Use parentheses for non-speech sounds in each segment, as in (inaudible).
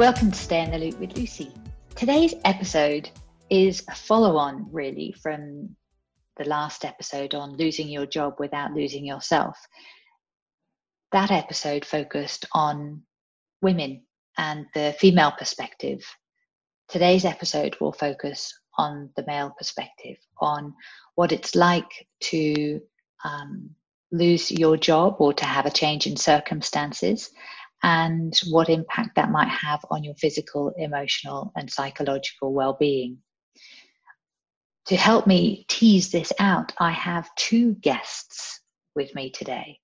Welcome to Stay in the Loop with Lucy. Today's episode is a follow on, really, from the last episode on losing your job without losing yourself. That episode focused on women and the female perspective. Today's episode will focus on the male perspective, on what it's like to um, lose your job or to have a change in circumstances and what impact that might have on your physical, emotional, and psychological well being. To help me tease this out, I have two guests with me today.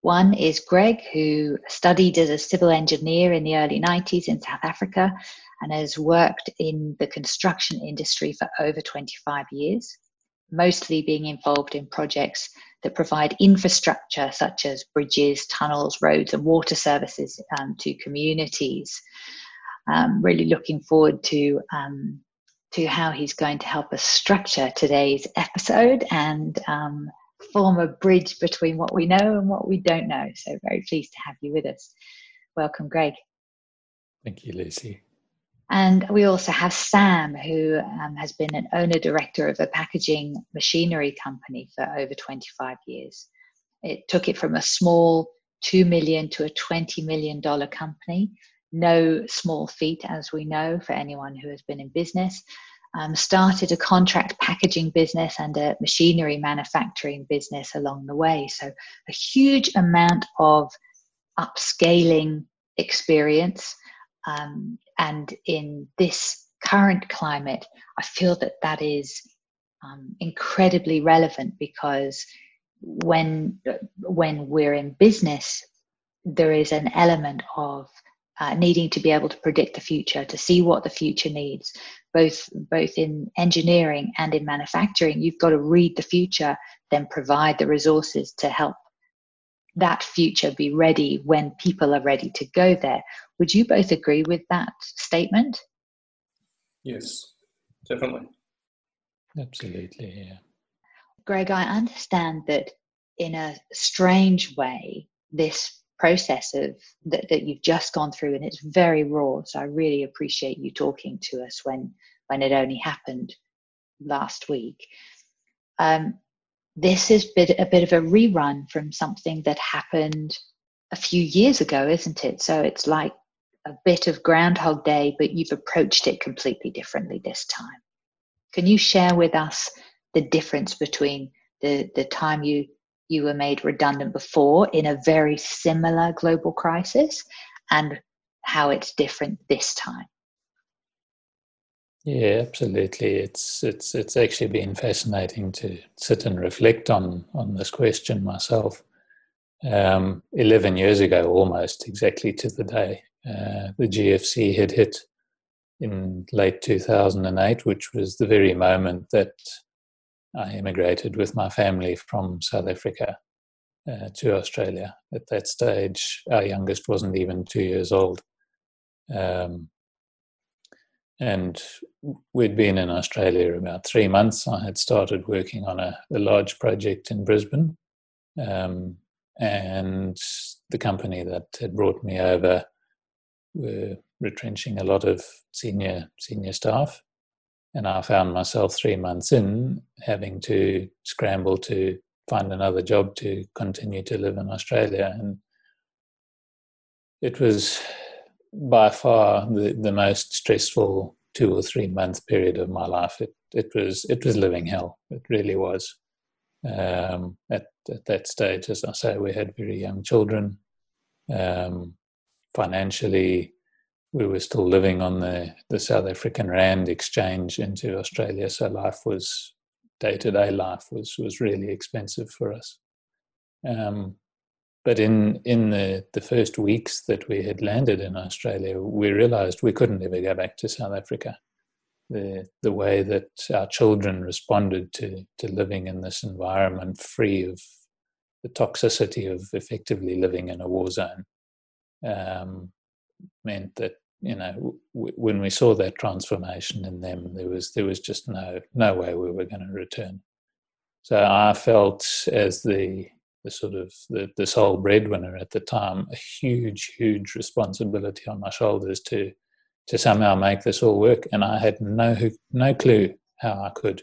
One is Greg, who studied as a civil engineer in the early 90s in South Africa and has worked in the construction industry for over 25 years, mostly being involved in projects that provide infrastructure such as bridges, tunnels, roads, and water services um, to communities. Um, really looking forward to um, to how he's going to help us structure today's episode and um, form a bridge between what we know and what we don't know. So very pleased to have you with us. Welcome, Greg. Thank you, Lucy. And we also have Sam, who um, has been an owner director of a packaging machinery company for over 25 years. It took it from a small 2 million to a 20 million dollar company. No small feat, as we know, for anyone who has been in business. Um, started a contract packaging business and a machinery manufacturing business along the way. So, a huge amount of upscaling experience um, and in this current climate, I feel that that is um, incredibly relevant because when when we're in business, there is an element of uh, needing to be able to predict the future, to see what the future needs, both both in engineering and in manufacturing. You've got to read the future, then provide the resources to help that future be ready when people are ready to go there. Would you both agree with that statement? Yes, definitely. Absolutely, yeah. Greg, I understand that in a strange way, this process of that, that you've just gone through and it's very raw so i really appreciate you talking to us when when it only happened last week um, this is bit, a bit of a rerun from something that happened a few years ago, isn't it? So it's like a bit of Groundhog Day, but you've approached it completely differently this time. Can you share with us the difference between the, the time you, you were made redundant before in a very similar global crisis and how it's different this time? Yeah, absolutely. It's it's it's actually been fascinating to sit and reflect on on this question myself. Um, Eleven years ago, almost exactly to the day, uh, the GFC had hit in late 2008, which was the very moment that I immigrated with my family from South Africa uh, to Australia. At that stage, our youngest wasn't even two years old. Um, and we'd been in Australia about three months. I had started working on a, a large project in Brisbane, um, and the company that had brought me over were retrenching a lot of senior senior staff, and I found myself three months in having to scramble to find another job to continue to live in Australia, and it was by far the, the most stressful two or three month period of my life. It it was it was living hell. It really was. Um, at at that stage, as I say, we had very young children. Um, financially, we were still living on the the South African rand exchange into Australia, so life was day to day life was was really expensive for us. Um, but in in the, the first weeks that we had landed in Australia, we realized we couldn't ever go back to South Africa. The the way that our children responded to to living in this environment free of the toxicity of effectively living in a war zone um, meant that you know w- when we saw that transformation in them, there was there was just no no way we were going to return. So I felt as the the sort of the, the sole breadwinner at the time, a huge, huge responsibility on my shoulders to to somehow make this all work. And I had no no clue how I could.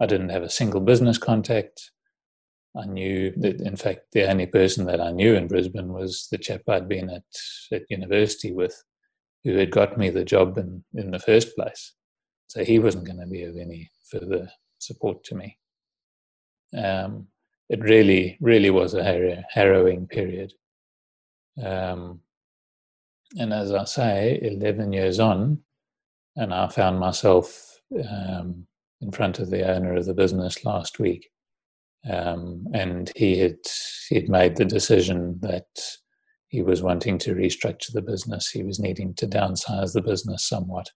I didn't have a single business contact. I knew that, in fact, the only person that I knew in Brisbane was the chap I'd been at, at university with, who had got me the job in, in the first place. So he wasn't going to be of any further support to me. Um, it really, really was a harrow, harrowing period. Um, and as I say, 11 years on, and I found myself um, in front of the owner of the business last week. Um, and he had he'd made the decision that he was wanting to restructure the business. He was needing to downsize the business somewhat.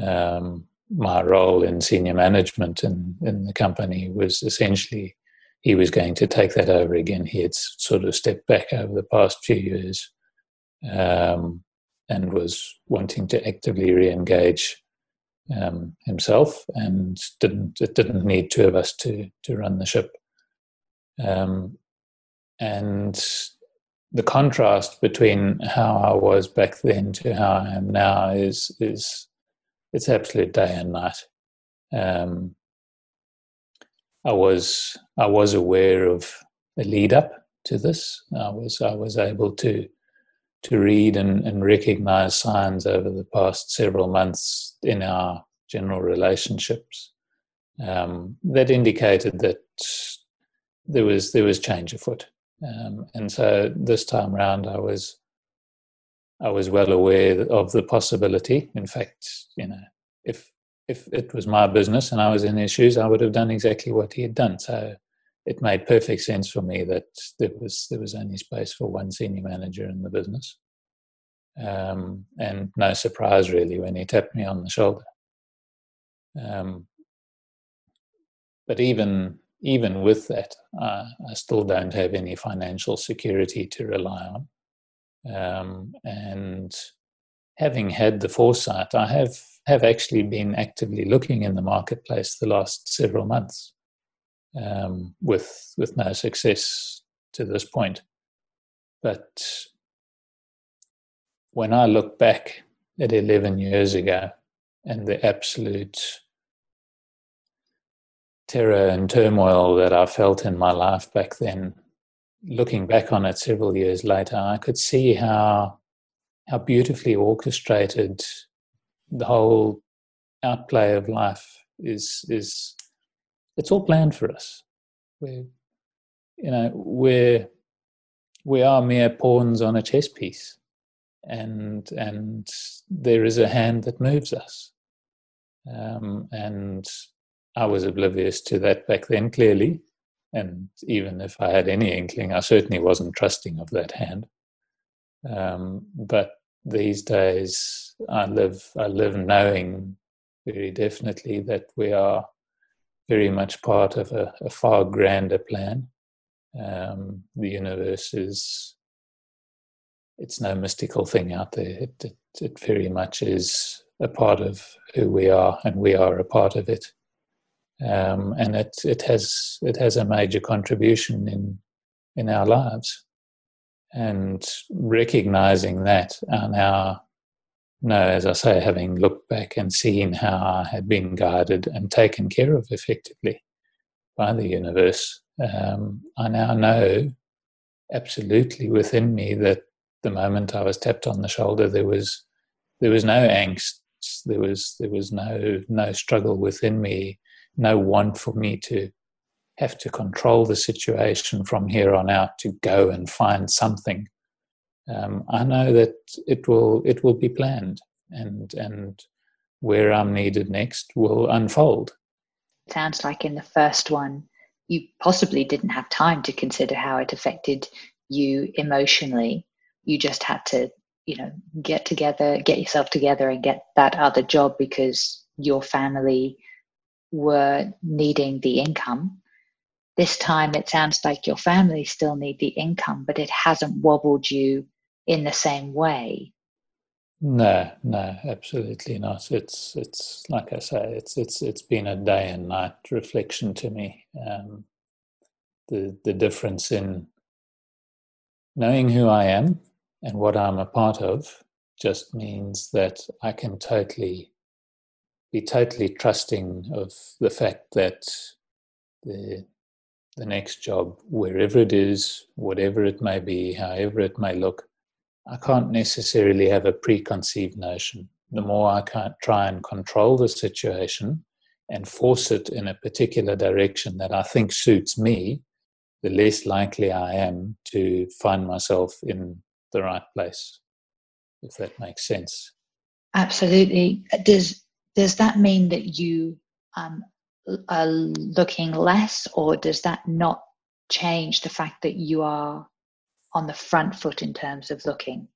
Um, my role in senior management in, in the company was essentially he was going to take that over again. He had sort of stepped back over the past few years um, and was wanting to actively re-engage um, himself, and didn't it didn't need two of us to to run the ship. Um, and the contrast between how I was back then to how I am now is is it's absolute day and night. Um, I was I was aware of a lead up to this. I was I was able to to read and, and recognize signs over the past several months in our general relationships um, that indicated that there was there was change afoot. Um, and so this time round, I was I was well aware of the possibility. In fact, you know, if if it was my business and I was in his shoes, I would have done exactly what he had done. So it made perfect sense for me that there was there was only space for one senior manager in the business, um, and no surprise really when he tapped me on the shoulder. Um, but even even with that, I, I, still don't have any financial security to rely on. Um, and having had the foresight, I have have actually been actively looking in the marketplace the last several months, um, with with no success to this point. But when I look back at 11 years ago and the absolute terror and turmoil that I felt in my life back then, looking back on it several years later, I could see how how beautifully orchestrated the whole outplay of life is is it's all planned for us. We you know we're we are mere pawns on a chess piece and and there is a hand that moves us um, and I was oblivious to that back then, clearly. And even if I had any inkling, I certainly wasn't trusting of that hand. Um, but these days, I live, I live knowing very definitely that we are very much part of a, a far grander plan. Um, the universe is, it's no mystical thing out there. It, it, it very much is a part of who we are, and we are a part of it um, and it it has it has a major contribution in in our lives. And recognizing that, and now, no, as I say, having looked back and seen how I had been guided and taken care of effectively by the universe, um, I now know absolutely within me that the moment I was tapped on the shoulder, there was there was no angst, there was there was no no struggle within me no want for me to have to control the situation from here on out to go and find something. Um, I know that it will it will be planned and and where I'm needed next will unfold. Sounds like in the first one, you possibly didn't have time to consider how it affected you emotionally. You just had to, you know, get together, get yourself together, and get that other job because your family were needing the income. This time it sounds like your family still need the income, but it hasn't wobbled you in the same way. No, no, absolutely not. It's it's like I say, it's it's it's been a day and night reflection to me. Um, the, the difference in knowing who I am and what I'm a part of just means that I can totally be totally trusting of the fact that the the next job, wherever it is, whatever it may be, however it may look, I can't necessarily have a preconceived notion. The more I can try and control the situation and force it in a particular direction that I think suits me, the less likely I am to find myself in the right place, if that makes sense. Absolutely. Does does that mean that you um, are looking less, or does that not change the fact that you are on the front foot in terms of looking?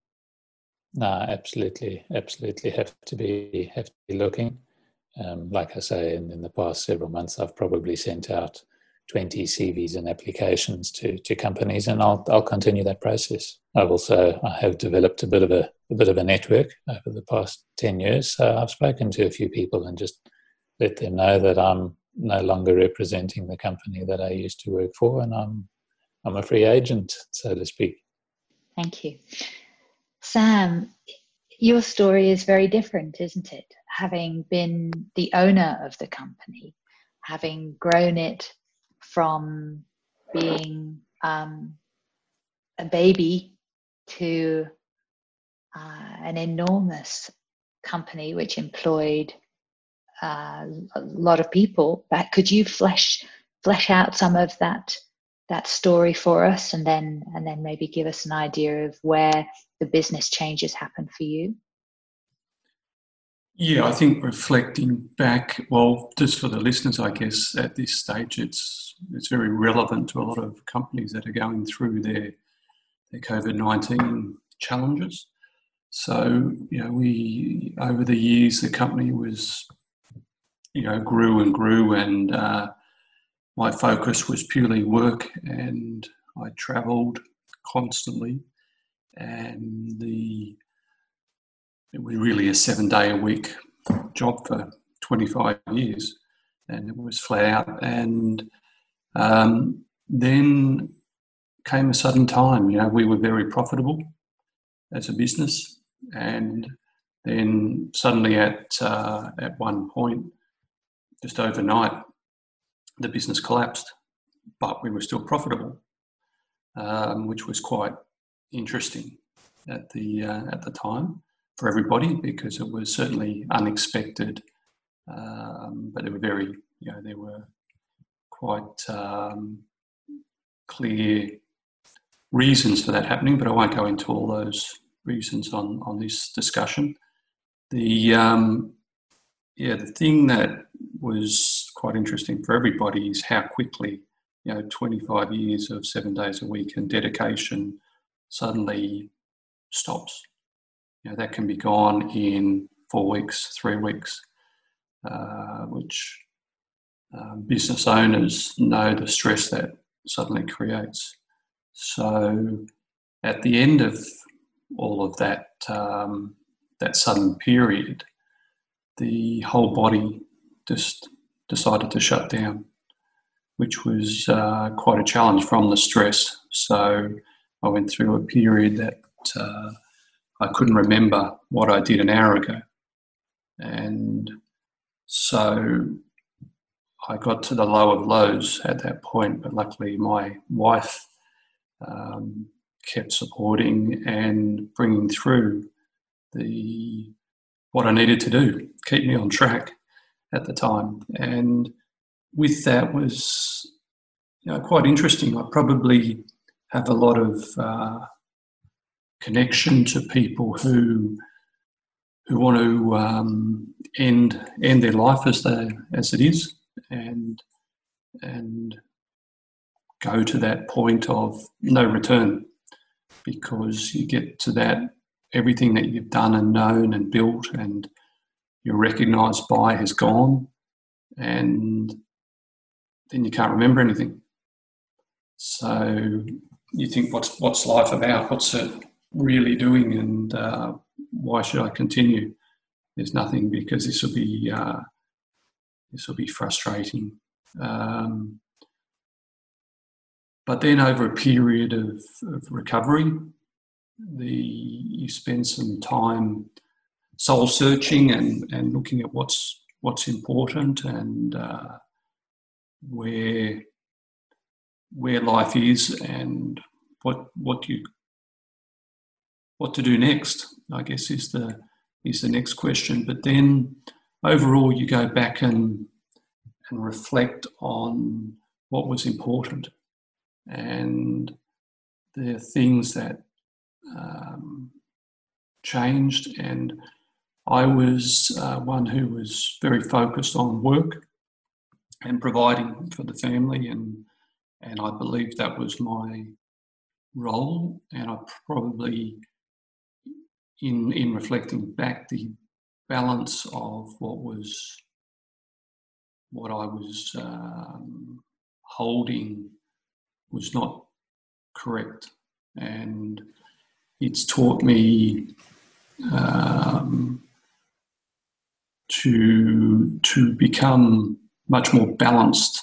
No, absolutely, absolutely have to be have to be looking. Um, like I say, in, in the past several months, I've probably sent out 20 CVs and applications to, to companies, and I'll I'll continue that process. I've also I have developed a bit of a, a bit of a network over the past 10 years. So I've spoken to a few people and just let them know that I'm no longer representing the company that I used to work for, and I'm I'm a free agent, so to speak. Thank you, Sam. Your story is very different, isn't it? Having been the owner of the company, having grown it from being um, a baby to uh, an enormous company which employed uh, a lot of people. But could you flesh flesh out some of that that story for us, and then and then maybe give us an idea of where the business changes happen for you? Yeah, I think reflecting back, well, just for the listeners, I guess at this stage, it's it's very relevant to a lot of companies that are going through their their COVID nineteen challenges. So, you know, we over the years the company was you know grew and grew, and uh, my focus was purely work, and I travelled constantly, and the it was really a seven day a week job for 25 years, and it was flat out. And um, then came a sudden time. You know, we were very profitable as a business, and then suddenly at uh, at one point just overnight, the business collapsed, but we were still profitable, um, which was quite interesting at the uh, at the time for everybody because it was certainly unexpected. Um, but there were very, you know, there were quite um, clear reasons for that happening. But I won't go into all those reasons on on this discussion. The um, yeah, the thing that was quite interesting for everybody is how quickly, you know, 25 years of seven days a week and dedication suddenly stops. You know, that can be gone in four weeks, three weeks, uh, which um, business owners know the stress that suddenly creates. So, at the end of all of that, um, that sudden period, the whole body just decided to shut down, which was uh, quite a challenge from the stress. So I went through a period that uh, I couldn't remember what I did an hour ago. And so I got to the low of lows at that point, but luckily my wife um, kept supporting and bringing through the what I needed to do, keep me on track at the time. And with that was you know, quite interesting. I probably have a lot of uh, connection to people who who want to um, end end their life as they as it is, and and go to that point of no return, because you get to that everything that you've done and known and built and you're recognized by has gone, and then you can't remember anything. So you think, what's what's life about? What's it really doing? And uh, why should I continue? There's nothing because this will be uh, this will be frustrating. Um, but then over a period of, of recovery, the you spend some time soul searching and, and looking at what's what's important and uh, where where life is and what what you what to do next. I guess is the is the next question. But then overall, you go back and and reflect on what was important and the things that um, changed. And I was uh, one who was very focused on work and providing for the family, and and I believe that was my role. And I probably, in in reflecting back, the balance of what was what I was um, holding was not correct, and it's taught me um, to to become much more balanced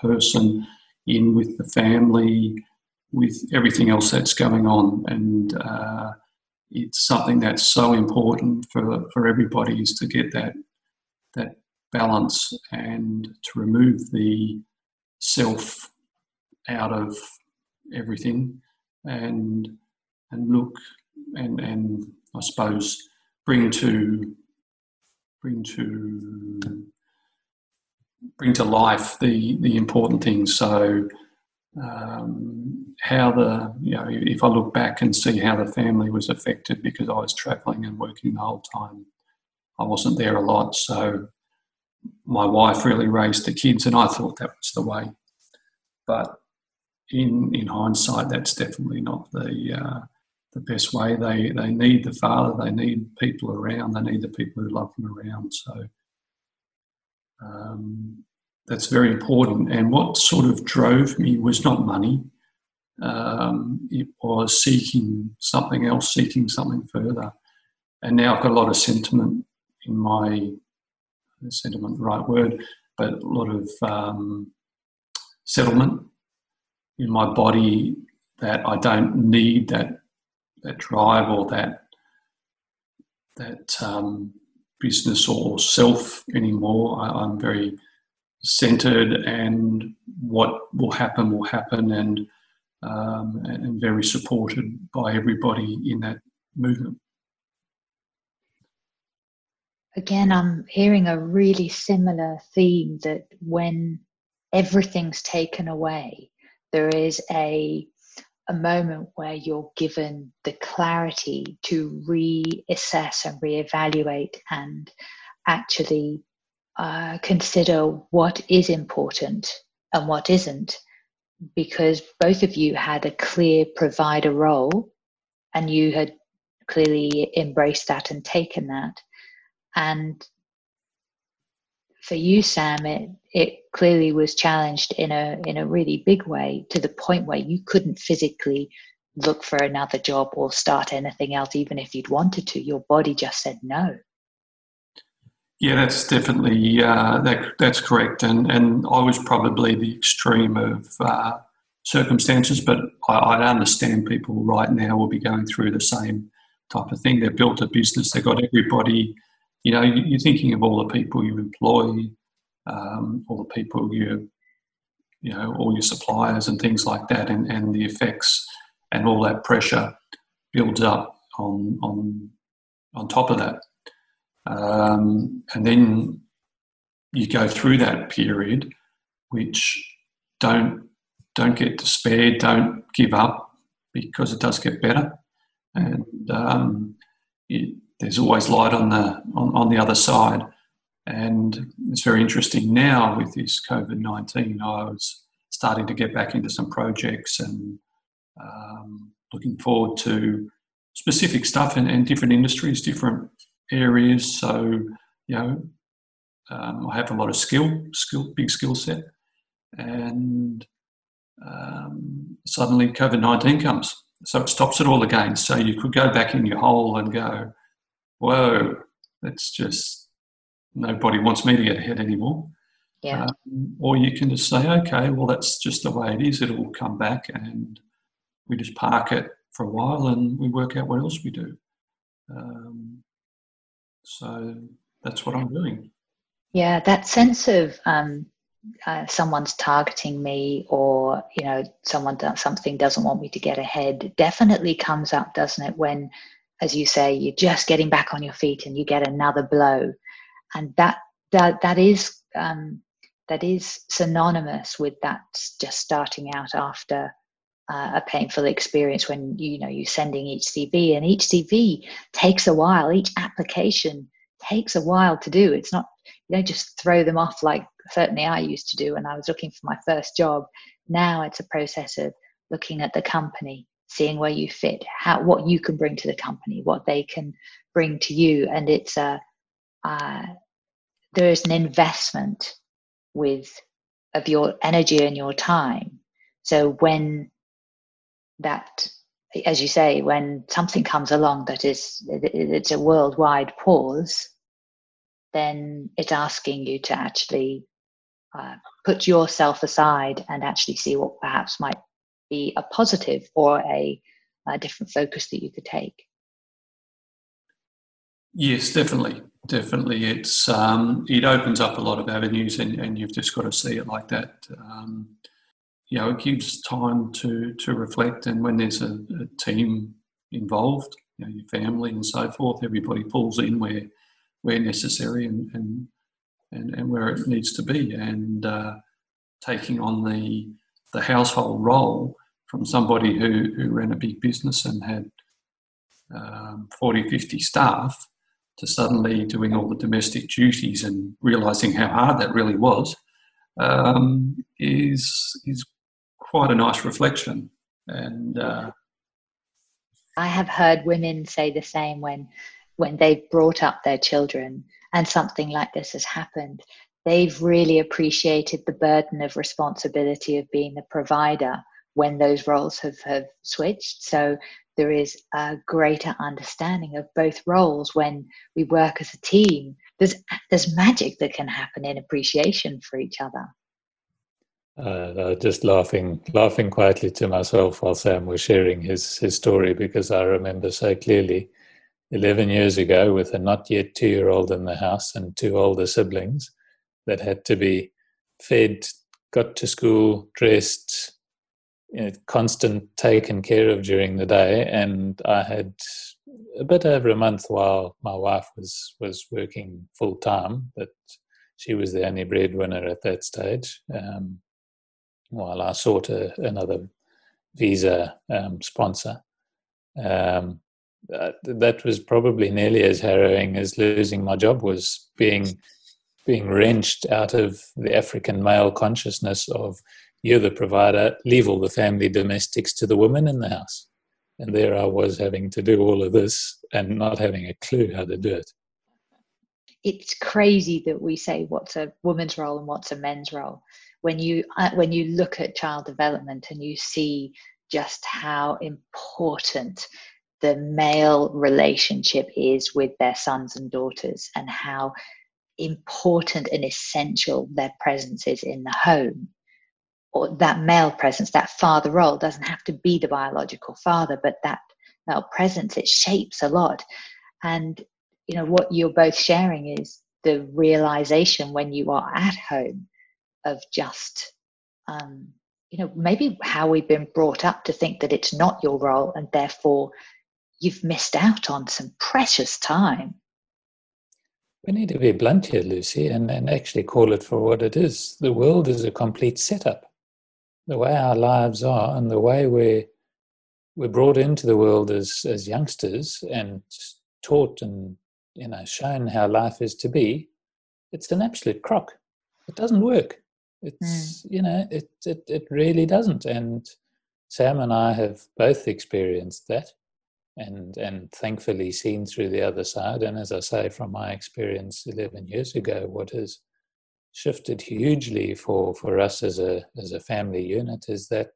person in with the family, with everything else that's going on, and uh, it's something that's so important for for everybody is to get that that balance and to remove the self out of everything. And and look and and I suppose bring to bring to bring to life the the important things. So um, how the you know if I look back and see how the family was affected because I was travelling and working the whole time, I wasn't there a lot. So my wife really raised the kids, and I thought that was the way. But in in hindsight, that's definitely not the uh, the best way. They they need the father. They need people around. They need the people who love them around. So um, that's very important. And what sort of drove me was not money. Um, it was seeking something else, seeking something further. And now I've got a lot of sentiment in my sentiment, the right word, but a lot of um, settlement in my body that I don't need that that drive or that that um, business or self anymore. I, am very centered, and what will happen will happen, and um, and very supported by everybody in that movement. Again, I'm hearing a really similar theme that when everything's taken away, there is a a moment where you're given the clarity to reassess and reevaluate and actually uh, consider what is important and what isn't. Because both of you had a clear provider role and you had clearly embraced that and taken that. And for you, Sam, it it clearly was challenged in a in a really big way to the point where you couldn't physically look for another job or start anything else, even if you'd wanted to. Your body just said no. Yeah, that's definitely uh, that. That's correct, and and I was probably the extreme of uh, circumstances, but I, I understand people right now will be going through the same type of thing. They've built a business, they've got everybody you know, you're thinking of all the people you employ, um, all the people you, you know, all your suppliers and things like that, and, and the effects and all that pressure builds up on on on top of that, um, and then you go through that period, which don't don't get despaired, don't give up because it does get better, and um, it, there's always light on the on, on the other side. And it's very interesting now with this COVID 19. I was starting to get back into some projects and um, looking forward to specific stuff and, and, different industries, different areas. So, you know, um, I have a lot of skill, skill, big skill set. And um, suddenly COVID 19 comes. So it stops it all again. So you could go back in your hole and go, whoa, that's just nobody wants me to get ahead anymore. Yeah. Um, or you can just say, okay, well, that's just the way it is. It'll come back and we just park it for a while and we work out what else we do. Um, so that's what I'm doing. Yeah, that sense of um, uh, someone's targeting me or you know someone does something doesn't want me to get ahead definitely comes up doesn't it when as you say you're just getting back on your feet and you get another blow. And that that that is um, that is synonymous with that just starting out after uh, a painful experience when you know you're sending each CV and each CV takes a while. Each application takes a while to do. It's not you don't just throw them off like certainly I used to do when I was looking for my first job. Now it's a process of looking at the company, seeing where you fit, how what you can bring to the company, what they can bring to you, and it's a uh, there is an investment with of your energy and your time. So when that, as you say, when something comes along that is it's a worldwide pause, then it's asking you to actually uh, put yourself aside and actually see what perhaps might be a positive or a, a different focus that you could take. Yes, definitely, definitely. It's um, it opens up a lot of avenues, and, and you've just got to see it like that. Um, you know, it gives time to to reflect, and when there's a, a team involved, you know, your family and so forth, everybody pulls in where where necessary, and, and and, and where it needs to be, and uh, taking on the the household role from somebody who, who ran a big business and had um, 40, 50 staff to suddenly doing all the domestic duties and realizing how hard that really was um, is, is quite a nice reflection. And uh, I have heard women say the same when when they've brought up their children and something like this has happened, they've really appreciated the burden of responsibility of being the provider when those roles have, have switched. So there is a greater understanding of both roles when we work as a team. There's there's magic that can happen in appreciation for each other. Uh, just laughing, laughing quietly to myself while Sam was sharing his his story because I remember so clearly 11 years ago with a not yet two year old in the house and two older siblings that had to be fed, got to school, dressed, you know, constant taken care of during the day. And I had a bit over a month while my wife was, was working full time, but she was the only breadwinner at that stage. Um, while I sought a, another visa um, sponsor. Um, that, that was probably nearly as harrowing as losing my job was being being wrenched out of the African male consciousness of you're the provider, leave all the family domestics to the women in the house. And there I was having to do all of this and not having a clue how to do it. It's crazy that we say what's a woman's role and what's a men's role. When you uh, when you look at child development and you see just how important the male relationship is with their sons and daughters and how important and essential their presence is in the home or that male presence that father role doesn't have to be the biological father but that male presence it shapes a lot and you know what you're both sharing is the realization when you are at home of just um, you know maybe how we've been brought up to think that it's not your role and therefore you've missed out on some precious time. We need to be blunt here, Lucy, and, and actually call it for what it is. The world is a complete setup. The way our lives are and the way we're, we're brought into the world as, as youngsters and taught and you know shown how life is to be, it's an absolute crock. It doesn't work. It's mm. you know, it, it it really doesn't. And Sam and I have both experienced that and and thankfully seen through the other side. And as I say, from my experience 11 years ago, what has shifted hugely for for us as a as a family unit is that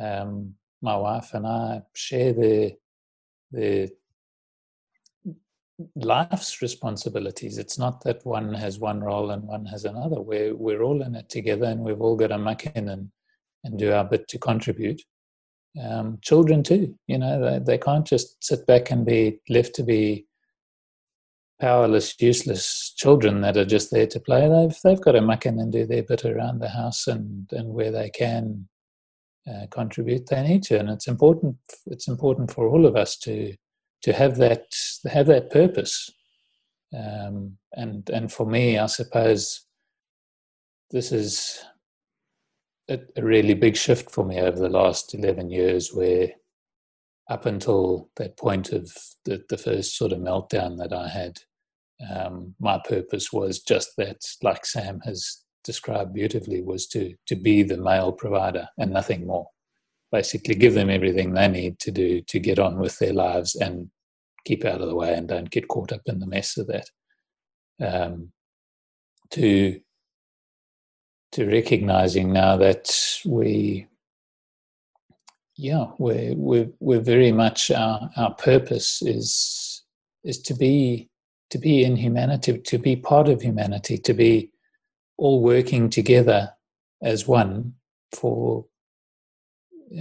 um, my wife and I share the the life's responsibilities. It's not that one has one role and one has another. We're we're all in it together, and we've all got to muck in and and do our bit to contribute. Um, children too, you know, they they can't just sit back and be left to be powerless, useless children that are just there to play. They've they've got to muck in and do their bit around the house and and where they can uh, contribute, they need to. And it's important. It's important for all of us to to have that have that purpose. Um, and and for me, I suppose this is a, a really big shift for me over the last eleven years, where up until that point of the, the first sort of meltdown that I had, um, my purpose was just that, like Sam has described beautifully, was to to be the male provider and nothing more. Basically, give them everything they need to do to get on with their lives and keep out of the way and don't get caught up in the mess of that. Um, to to recognizing now that we yeah we're we're, we're very much our, our purpose is is to be to be in humanity to be part of humanity to be all working together as one for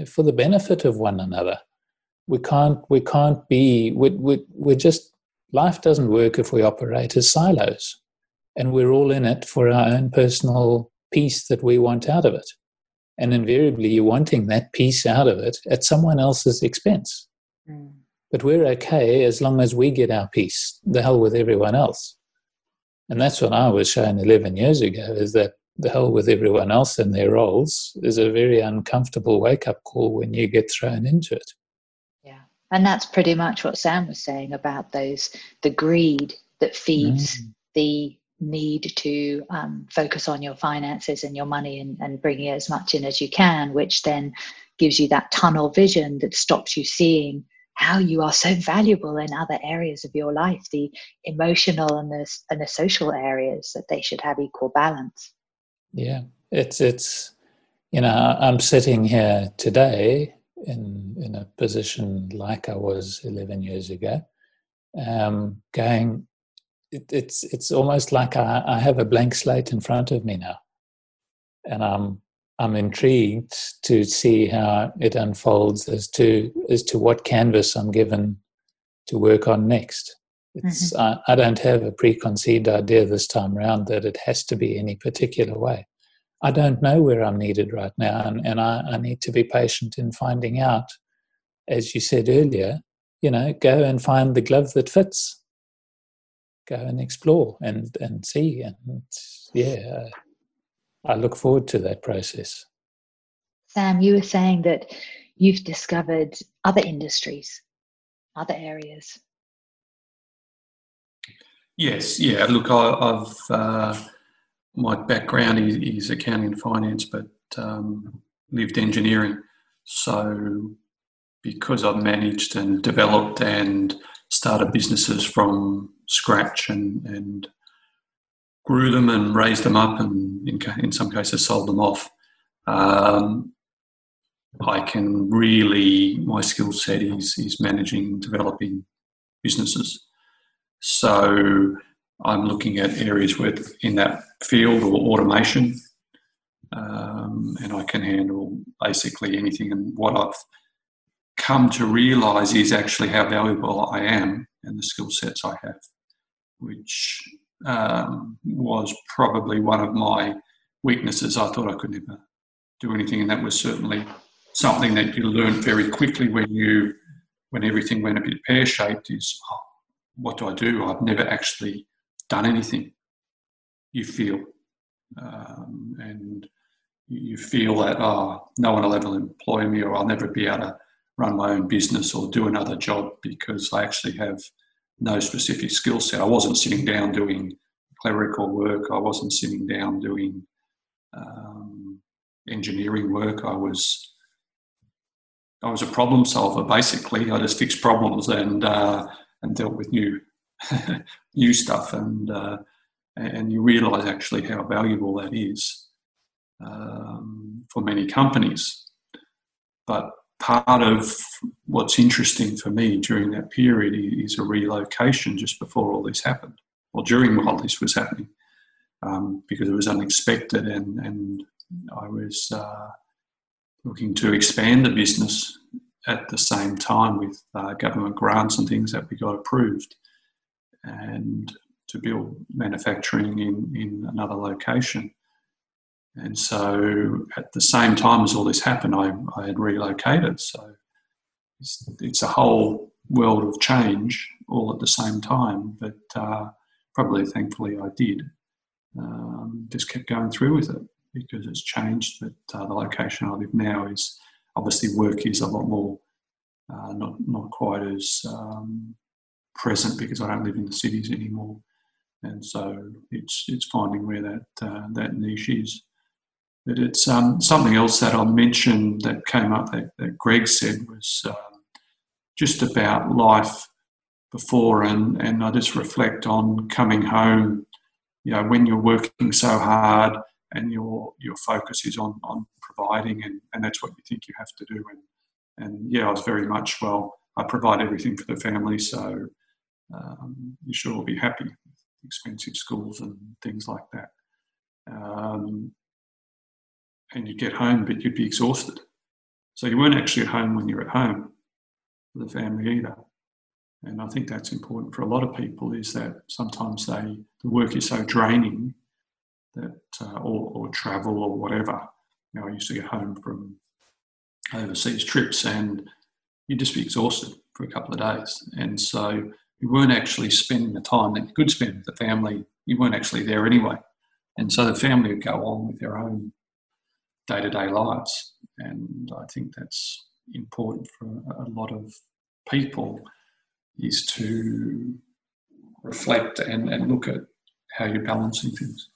for the benefit of one another. We can't we can't be we, we, we're just life doesn't work if we operate as silos and we're all in it for our own personal peace that we want out of it and invariably you're wanting that piece out of it at someone else's expense mm. but we're okay as long as we get our piece, the hell with everyone else and that's what i was shown 11 years ago is that the hell with everyone else and their roles is a very uncomfortable wake up call when you get thrown into it Yeah. and that's pretty much what sam was saying about those the greed that feeds mm. the need to um, focus on your finances and your money and, and bringing as much in as you can which then gives you that tunnel vision that stops you seeing how you are so valuable in other areas of your life the emotional and the, and the social areas that they should have equal balance. Yeah it's it's you know i'm sitting here today in in a position like I was 11 years ago, um, going, it, it's it's almost like I, I have a blank slate in front of me now, and I'm I'm intrigued to see how it unfolds as to as to what canvas I'm given to work on next. It's mm-hmm. I, I don't have a preconceived idea this time around that it has to be any particular way. I don't know where I'm needed right now, and, and I, I need to be patient in finding out. As you said earlier, you know, go and find the glove that fits. Go and explore and and see, and yeah, I look forward to that process. Sam, you were saying that you've discovered other industries, other areas. Yes, yeah. Look, I, have uh, my background is, is accounting and finance, but um, lived engineering. So, because I've managed and developed and started businesses from scratch and, and grew them and raised them up, and in, in some cases sold them off, um, I can really, my skill set is, is managing, developing businesses. So, I'm looking at areas with in that field or automation, um, and I can handle basically anything. And what I've come to realise is actually how valuable I am and the skill sets I have, which um, was probably one of my weaknesses. I thought I could never do anything, and that was certainly something that you learn very quickly when you when everything went a bit pear shaped. Is oh, what do I do? I've never actually done anything, you feel. Um, and you feel that, oh, no one will ever employ me or I'll never be able to run my own business or do another job because I actually have no specific skill set. I wasn't sitting down doing clerical work, I wasn't sitting down doing um, engineering work. I was I was a problem solver basically. I just fixed problems and uh, and dealt with new (laughs) new stuff, and uh, and you realise actually how valuable that is um, for many companies. But part of what's interesting for me during that period is a relocation just before all this happened, or during while this was happening, um, because it was unexpected and, and I was uh, looking to expand the business at the same time with uh, government grants and things that we got approved and to build manufacturing in, in another location. And so at the same time as all this happened, I, I had relocated. So it's, it's, a whole world of change all at the same time. But uh, probably thankfully I did. Um, just kept going through with it because it's changed. But uh, the location I live now is obviously work is a lot more, uh, not, not quite as um, present because I don't live in the cities anymore. And so it's, it's finding where that, uh, that niche is. But it's um, something else that I'll mention that came up that, that Greg said was um, just about life before, and, and I just reflect on coming home. You know, when you're working so hard and your your focus is on on providing, and, and that's what you think you have to do. And and yeah, I was very much well. I provide everything for the family, so um, you should all be happy. Expensive schools and things like that. Um, and you'd get home, but you'd be exhausted. So you weren't actually at home when you're at home for the family either. And I think that's important for a lot of people is that sometimes they the work is so draining that uh, or, or travel or whatever. You know, I used to get home from overseas trips and you'd just be exhausted for a couple of days. And so you weren't actually spending the time that you could spend with the family. You weren't actually there anyway. And so the family would go on with their own day to day lives. And I think that's important for a lot of people is to reflect and, and look at how you're balancing things.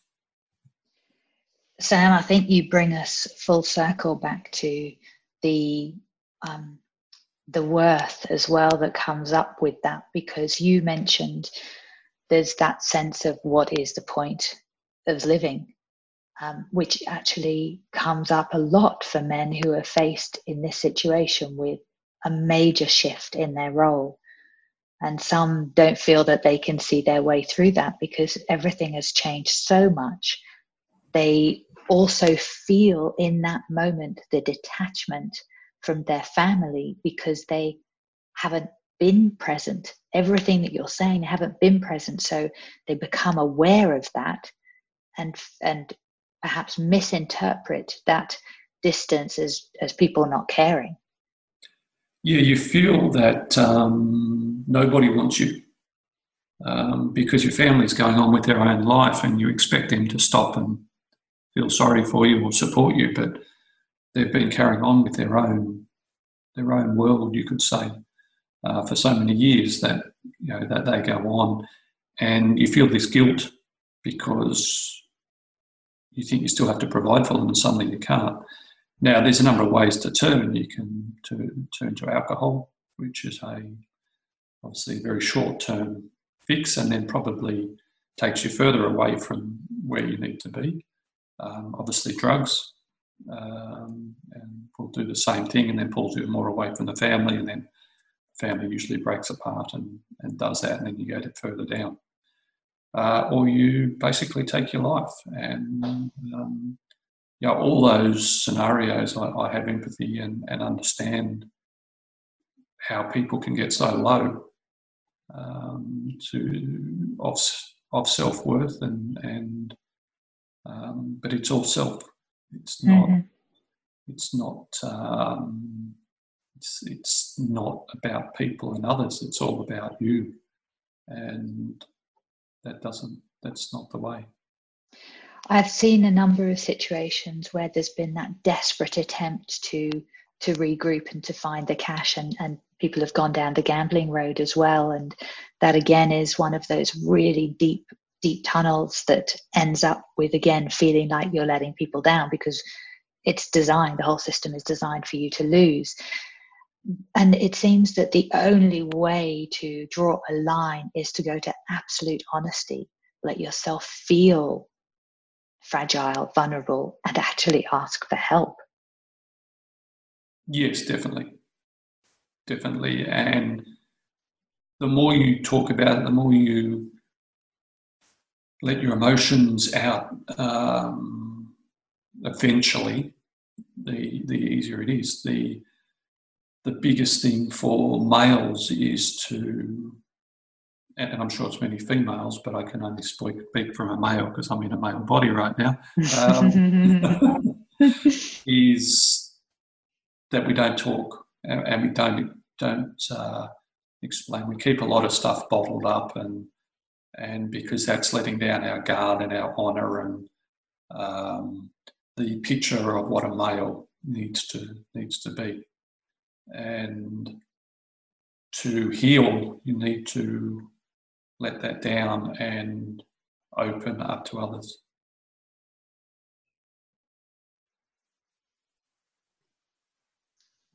Sam, I think you bring us full circle back to the um, the worth as well that comes up with that because you mentioned there's that sense of what is the point of living um, which actually comes up a lot for men who are faced in this situation with a major shift in their role. And some don't feel that they can see their way through that because everything has changed so much. They also feel in that moment the detachment from their family because they haven't been present. Everything that you're saying, they haven't been present. So they become aware of that and and perhaps misinterpret that distance as, as people not caring. Yeah, you feel that um, nobody wants you um, because your family's going on with their own life and you expect them to stop and feel sorry for you or support you, but they've been carrying on with their own their own world, you could say, uh, for so many years that you know that they go on, and you feel this guilt because you think you still have to provide for them and suddenly you can't. Now, there's a number of ways to turn. You can to, turn to alcohol, which is a obviously a very short term fix and then probably takes you further away from where you need to be. Um, obviously, drugs um, and will do the same thing and then pulls you more away from the family, and then family usually breaks apart and, and does that, and then you go further down uh, or you basically take your life. And um, you know, all those scenarios, I, I have empathy and, and, understand how people can get so low um, to of, of self worth and and um, but it's all self. It's not. Mm-hmm. It's not. Um, it's, it's not about people and others. It's all about you. And that doesn't that's not the way. I've seen a number of situations where there's been that desperate attempt to to regroup and to find the cash and and people have gone down the gambling road as well. And that again is one of those really deep deep tunnels that ends up with again feeling like you're letting people down because it's designed the whole system is designed for you to lose and it seems that the only way to draw a line is to go to absolute honesty let yourself feel fragile vulnerable and actually ask for help Yes, definitely. Definitely. And the more you talk about it, the more you let your emotions out, um, eventually, the, the easier it is. The, the biggest thing for males is to, and I'm sure it's many females, but I can only speak, speak from a male because I'm in a male body right now, um, (laughs) is that we don't talk and we don't don't uh, explain. We keep a lot of stuff bottled up, and and because that's letting down our guard and our honour and um, the picture of what a male needs to needs to be. And to heal, you need to let that down and open up to others.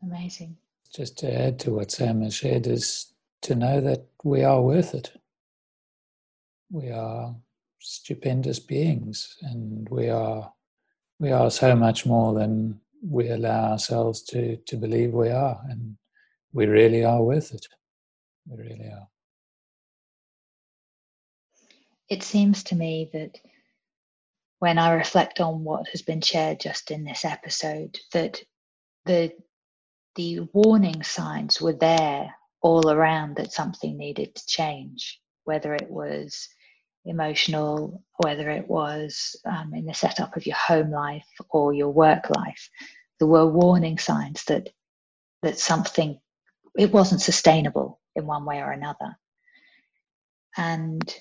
Amazing. Just to add to what Sam has shared is to know that we are worth it. We are stupendous beings and we are we are so much more than we allow ourselves to to believe we are and we really are worth it. We really are. It seems to me that when I reflect on what has been shared just in this episode, that the the warning signs were there all around that something needed to change, whether it was emotional, whether it was um, in the setup of your home life or your work life. There were warning signs that that something it wasn't sustainable in one way or another, and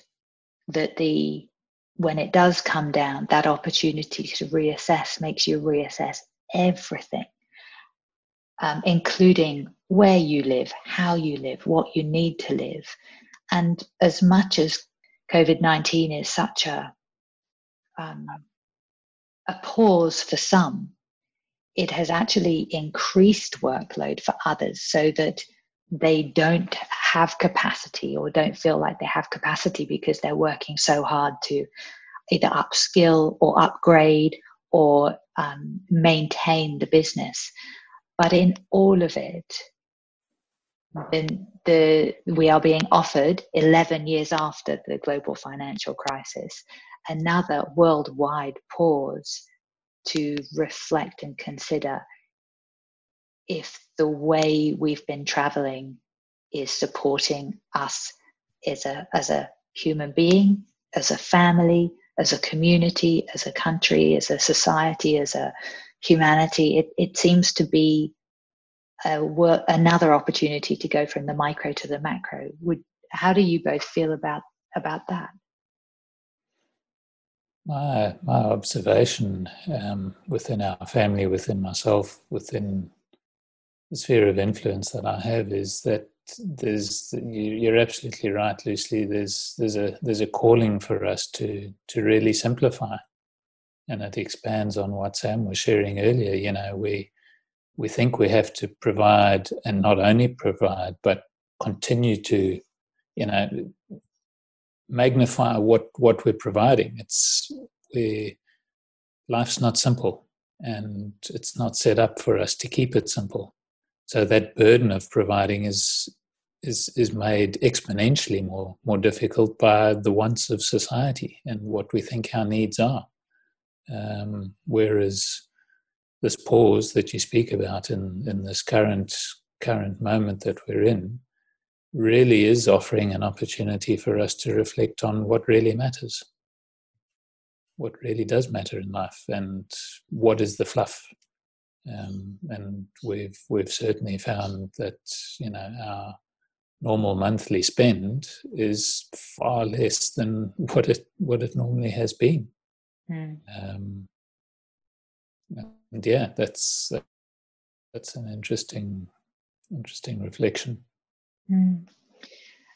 that the when it does come down, that opportunity to reassess makes you reassess everything um, including where you live, how you live, what you need to live. And as much as COVID 19 is such a, um, a pause for some, it has actually increased workload for others so that they don't have capacity or don't feel like they have capacity because they're working so hard to either upskill or upgrade or um, maintain the business. But in all of it, the, we are being offered 11 years after the global financial crisis another worldwide pause to reflect and consider if the way we've been traveling is supporting us as a, as a human being, as a family, as a community, as a country, as a society, as a humanity, it, it seems to be work, another opportunity to go from the micro to the macro. Would how do you both feel about about that? My my observation um, within our family, within myself, within the sphere of influence that I have is that there's you're absolutely right, Lucy. There's there's a there's a calling for us to to really simplify and it expands on what Sam was sharing earlier. You know, we we think we have to provide and not only provide, but continue to, you know, magnify what what we're providing. It's we life's not simple, and it's not set up for us to keep it simple. So that burden of providing is is is made exponentially more more difficult by the wants of society and what we think our needs are. Um, whereas this pause that you speak about in, in this current current moment that we're in really is offering an opportunity for us to reflect on what really matters what really does matter in life and what is the fluff um, and we've we've certainly found that you know our normal monthly spend is far less than what it what it normally has been. Mm. Um, yeah, that's that's an interesting interesting reflection. Mm.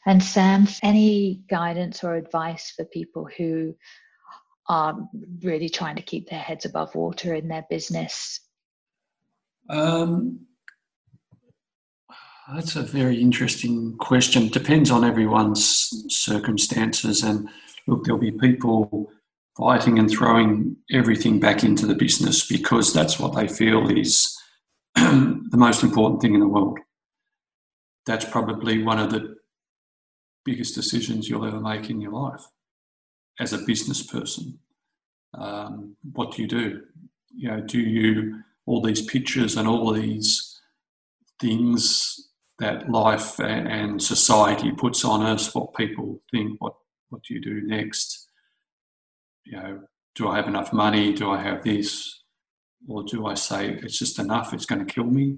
And Sam, any guidance or advice for people who are really trying to keep their heads above water in their business? Um, that's a very interesting question. Depends on everyone's circumstances, and look, there'll be people fighting and throwing everything back into the business because that's what they feel is (clears throat) the most important thing in the world. That's probably one of the biggest decisions you'll ever make in your life as a business person. Um, what do you do? You know, do you all these pictures and all these things that life and society puts on us, what people think, what what do you do next? You know, do I have enough money? Do I have this? Or do I say it's just enough? It's going to kill me.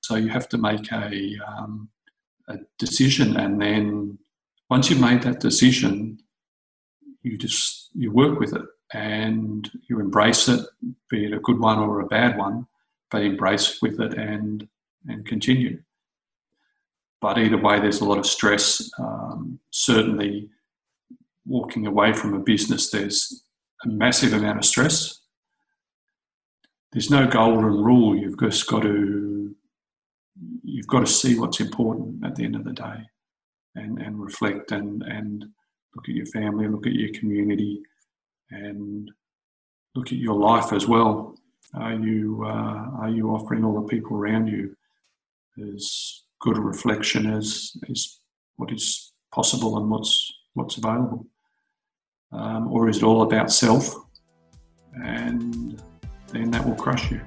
So you have to make a um, a decision, and then once you've made that decision, you just you work with it and you embrace it, be it a good one or a bad one, but embrace with it and and continue. But either way, there's a lot of stress. Um, certainly, walking away from a business, there's a massive amount of stress. There's no golden rule. You've just got to you've got to see what's important at the end of the day, and and reflect and and look at your family, look at your community, and look at your life as well. Are you uh, are you offering all the people around you as good a reflection as as what is possible and what's what's available, um, or is it all about self? And then that will crush you.